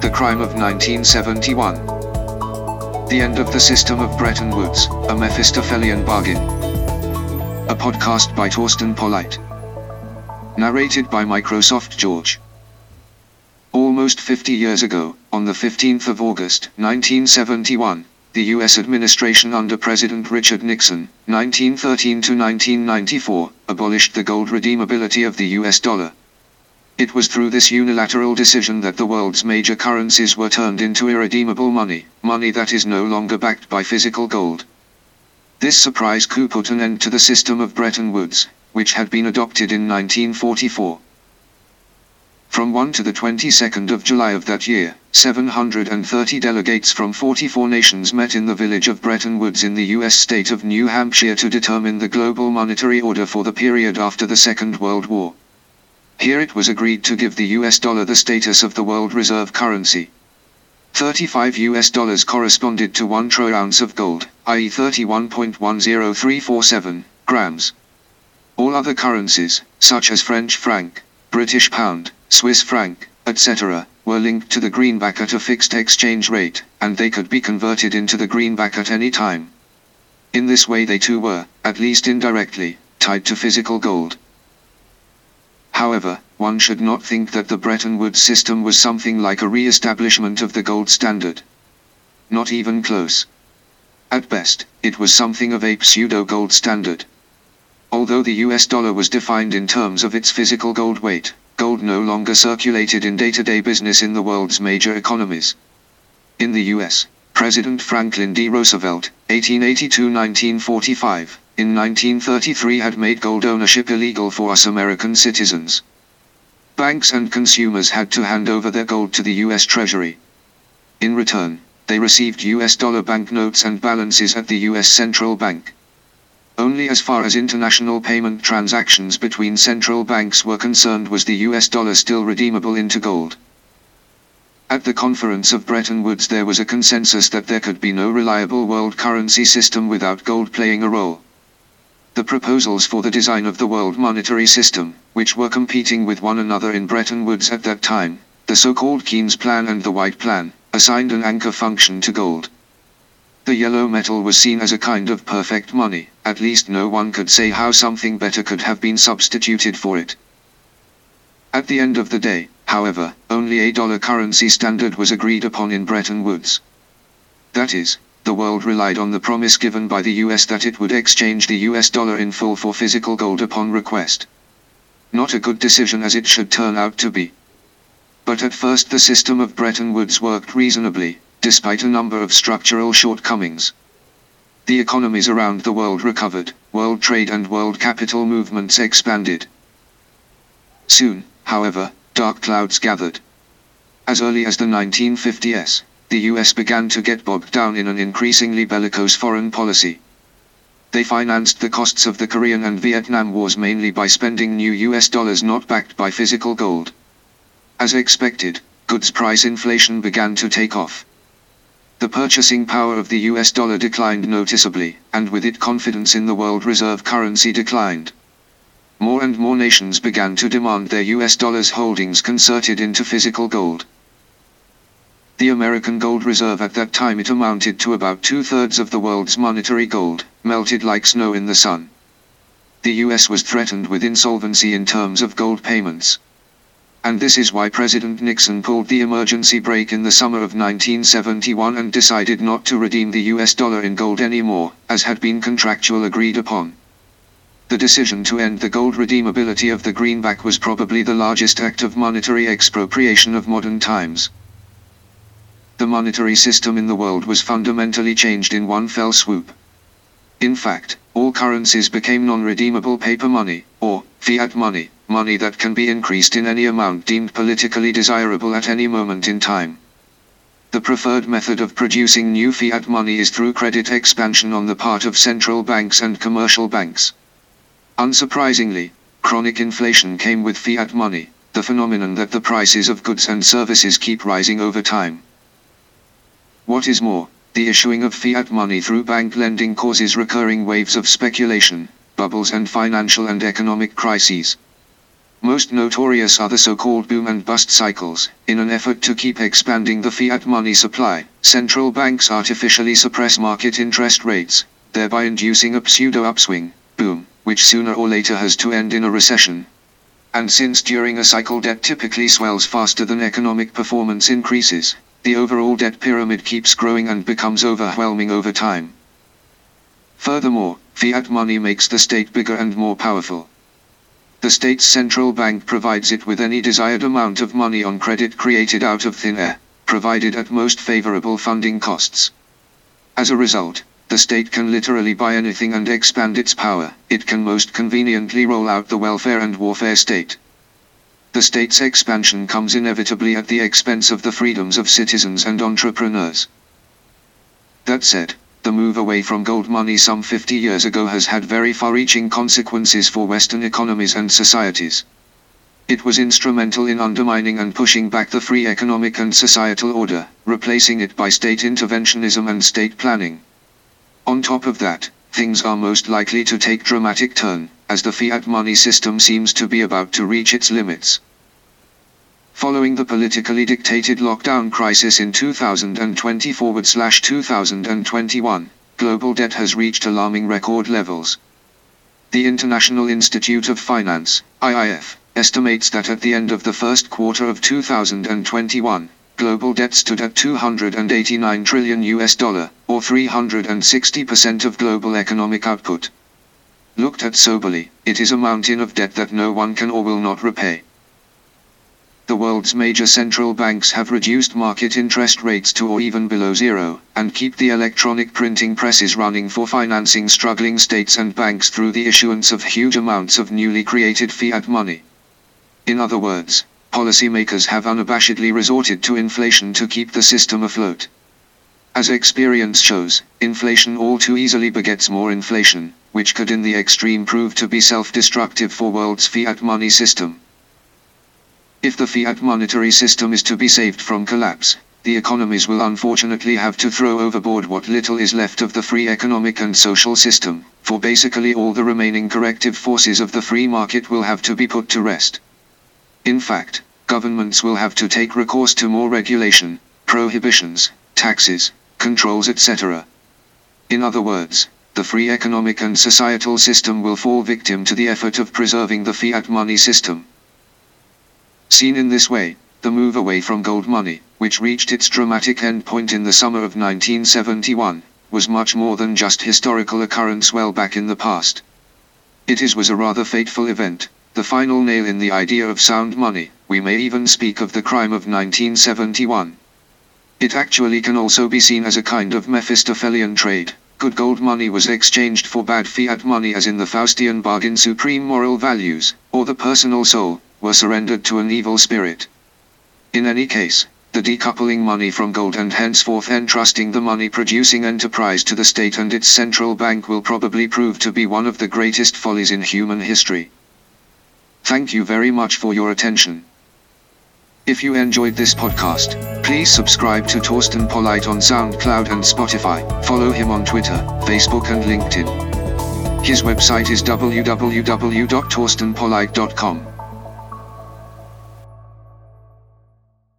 The Crime of 1971. The End of the System of Bretton Woods, a Mephistophelian Bargain. A podcast by Thorsten Polleit. Narrated by Microsoft George. Almost 50 years ago, on the 15th of August, 1971, the U.S. administration under President Richard Nixon, 1913 to 1994, abolished the gold redeemability of the U.S. dollar. It was through this unilateral decision that the world's major currencies were turned into irredeemable money, money that is no longer backed by physical gold. This surprise coup put an end to the system of Bretton Woods, which had been adopted in 1944. From 1 to the 22nd of July of that year, 730 delegates from 44 nations met in the village of Bretton Woods in the U.S. state of New Hampshire to determine the global monetary order for the period after the Second World War. Here it was agreed to give the US dollar the status of the world reserve currency. 35 US dollars corresponded to 1 troy ounce of gold, i.e. 31.10347 grams. All other currencies, such as French franc, British pound, Swiss franc, etc., were linked to the greenback at a fixed exchange rate, and they could be converted into the greenback at any time. In this way they too were, at least indirectly, tied to physical gold. However, one should not think that the Bretton Woods system was something like a re-establishment of the gold standard. Not even close. At best, it was something of a pseudo-gold standard. Although the US dollar was defined in terms of its physical gold weight, gold no longer circulated in day-to-day business in the world's major economies. In the US, President Franklin D. Roosevelt, 1882-1945, in 1933 had made gold ownership illegal for us American citizens. Banks and consumers had to hand over their gold to the US Treasury. In return, they received US dollar banknotes and balances at the US Central Bank. Only as far as international payment transactions between central banks were concerned was the US dollar still redeemable into gold. At the conference of Bretton Woods there was a consensus that there could be no reliable world currency system without gold playing a role. The proposals for the design of the world monetary system, which were competing with one another in Bretton Woods at that time, the so-called Keynes Plan and the White Plan, assigned an anchor function to gold. The yellow metal was seen as a kind of perfect money, at least no one could say how something better could have been substituted for it. At the end of the day, however, only a dollar currency standard was agreed upon in Bretton Woods. That is, the world relied on the promise given by the US that it would exchange the US dollar in full for physical gold upon request. Not a good decision as it should turn out to be. But at first the system of Bretton Woods worked reasonably, despite a number of structural shortcomings. The economies around the world recovered, world trade and world capital movements expanded. Soon, however, dark clouds gathered. As early as the 1950s, the US began to get bogged down in an increasingly bellicose foreign policy. They financed the costs of the Korean and Vietnam wars mainly by spending new US dollars not backed by physical gold. As expected, goods price inflation began to take off. The purchasing power of the US dollar declined noticeably, and with it confidence in the world reserve currency declined. More and more nations began to demand their US dollars holdings converted into physical gold. The American gold reserve at that time it amounted to about two-thirds of the world's monetary gold, melted like snow in the sun. The US was threatened with insolvency in terms of gold payments. And this is why President Nixon pulled the emergency brake in the summer of 1971 and decided not to redeem the US dollar in gold anymore, as had been contractual agreed upon. The decision to end the gold redeemability of the greenback was probably the largest act of monetary expropriation of modern times the monetary system in the world was fundamentally changed in one fell swoop. In fact, all currencies became non-redeemable paper money, or fiat money, money that can be increased in any amount deemed politically desirable at any moment in time. The preferred method of producing new fiat money is through credit expansion on the part of central banks and commercial banks. Unsurprisingly, chronic inflation came with fiat money, the phenomenon that the prices of goods and services keep rising over time. What is more, the issuing of fiat money through bank lending causes recurring waves of speculation, bubbles and financial and economic crises. Most notorious are the so-called boom and bust cycles. In an effort to keep expanding the fiat money supply, central banks artificially suppress market interest rates, thereby inducing a pseudo-upswing, boom, which sooner or later has to end in a recession. And since during a cycle debt typically swells faster than economic performance increases, the overall debt pyramid keeps growing and becomes overwhelming over time. Furthermore, fiat money makes the state bigger and more powerful. The state's central bank provides it with any desired amount of money on credit created out of thin air, provided at most favorable funding costs. As a result, the state can literally buy anything and expand its power. It can most conveniently roll out the welfare and warfare state. The state's expansion comes inevitably at the expense of the freedoms of citizens and entrepreneurs. That said, the move away from gold money some 50 years ago has had very far-reaching consequences for Western economies and societies. It was instrumental in undermining and pushing back the free economic and societal order, replacing it by state interventionism and state planning. On top of that, things are most likely to take dramatic turn, as the fiat money system seems to be about to reach its limits. Following the politically dictated lockdown crisis in 2020 forward slash 2021, global debt has reached alarming record levels. The International Institute of Finance, IIF, estimates that at the end of the first quarter of 2021, global debt stood at 289 trillion US dollar, or 360% of global economic output. Looked at soberly, it is a mountain of debt that no one can or will not repay the world's major central banks have reduced market interest rates to or even below zero, and keep the electronic printing presses running for financing struggling states and banks through the issuance of huge amounts of newly created fiat money. In other words, policymakers have unabashedly resorted to inflation to keep the system afloat. As experience shows, inflation all too easily begets more inflation, which could in the extreme prove to be self-destructive for world's fiat money system. If the fiat monetary system is to be saved from collapse, the economies will unfortunately have to throw overboard what little is left of the free economic and social system, for basically all the remaining corrective forces of the free market will have to be put to rest. In fact, governments will have to take recourse to more regulation, prohibitions, taxes, controls etc. In other words, the free economic and societal system will fall victim to the effort of preserving the fiat money system. Seen in this way, the move away from gold money, which reached its dramatic endpoint in the summer of 1971, was much more than just historical occurrence well back in the past. It is was a rather fateful event, the final nail in the idea of sound money, we may even speak of the crime of 1971. It actually can also be seen as a kind of Mephistophelian trade. Good gold money was exchanged for bad fiat money as in the Faustian bargain supreme moral values, or the personal soul, were surrendered to an evil spirit. In any case, the decoupling money from gold and henceforth entrusting the money-producing enterprise to the state and its central bank will probably prove to be one of the greatest follies in human history. Thank you very much for your attention. If you enjoyed this podcast, please subscribe to Thorsten Polleit on SoundCloud and Spotify, follow him on Twitter, Facebook and LinkedIn. His website is www.torstenpolleit.com.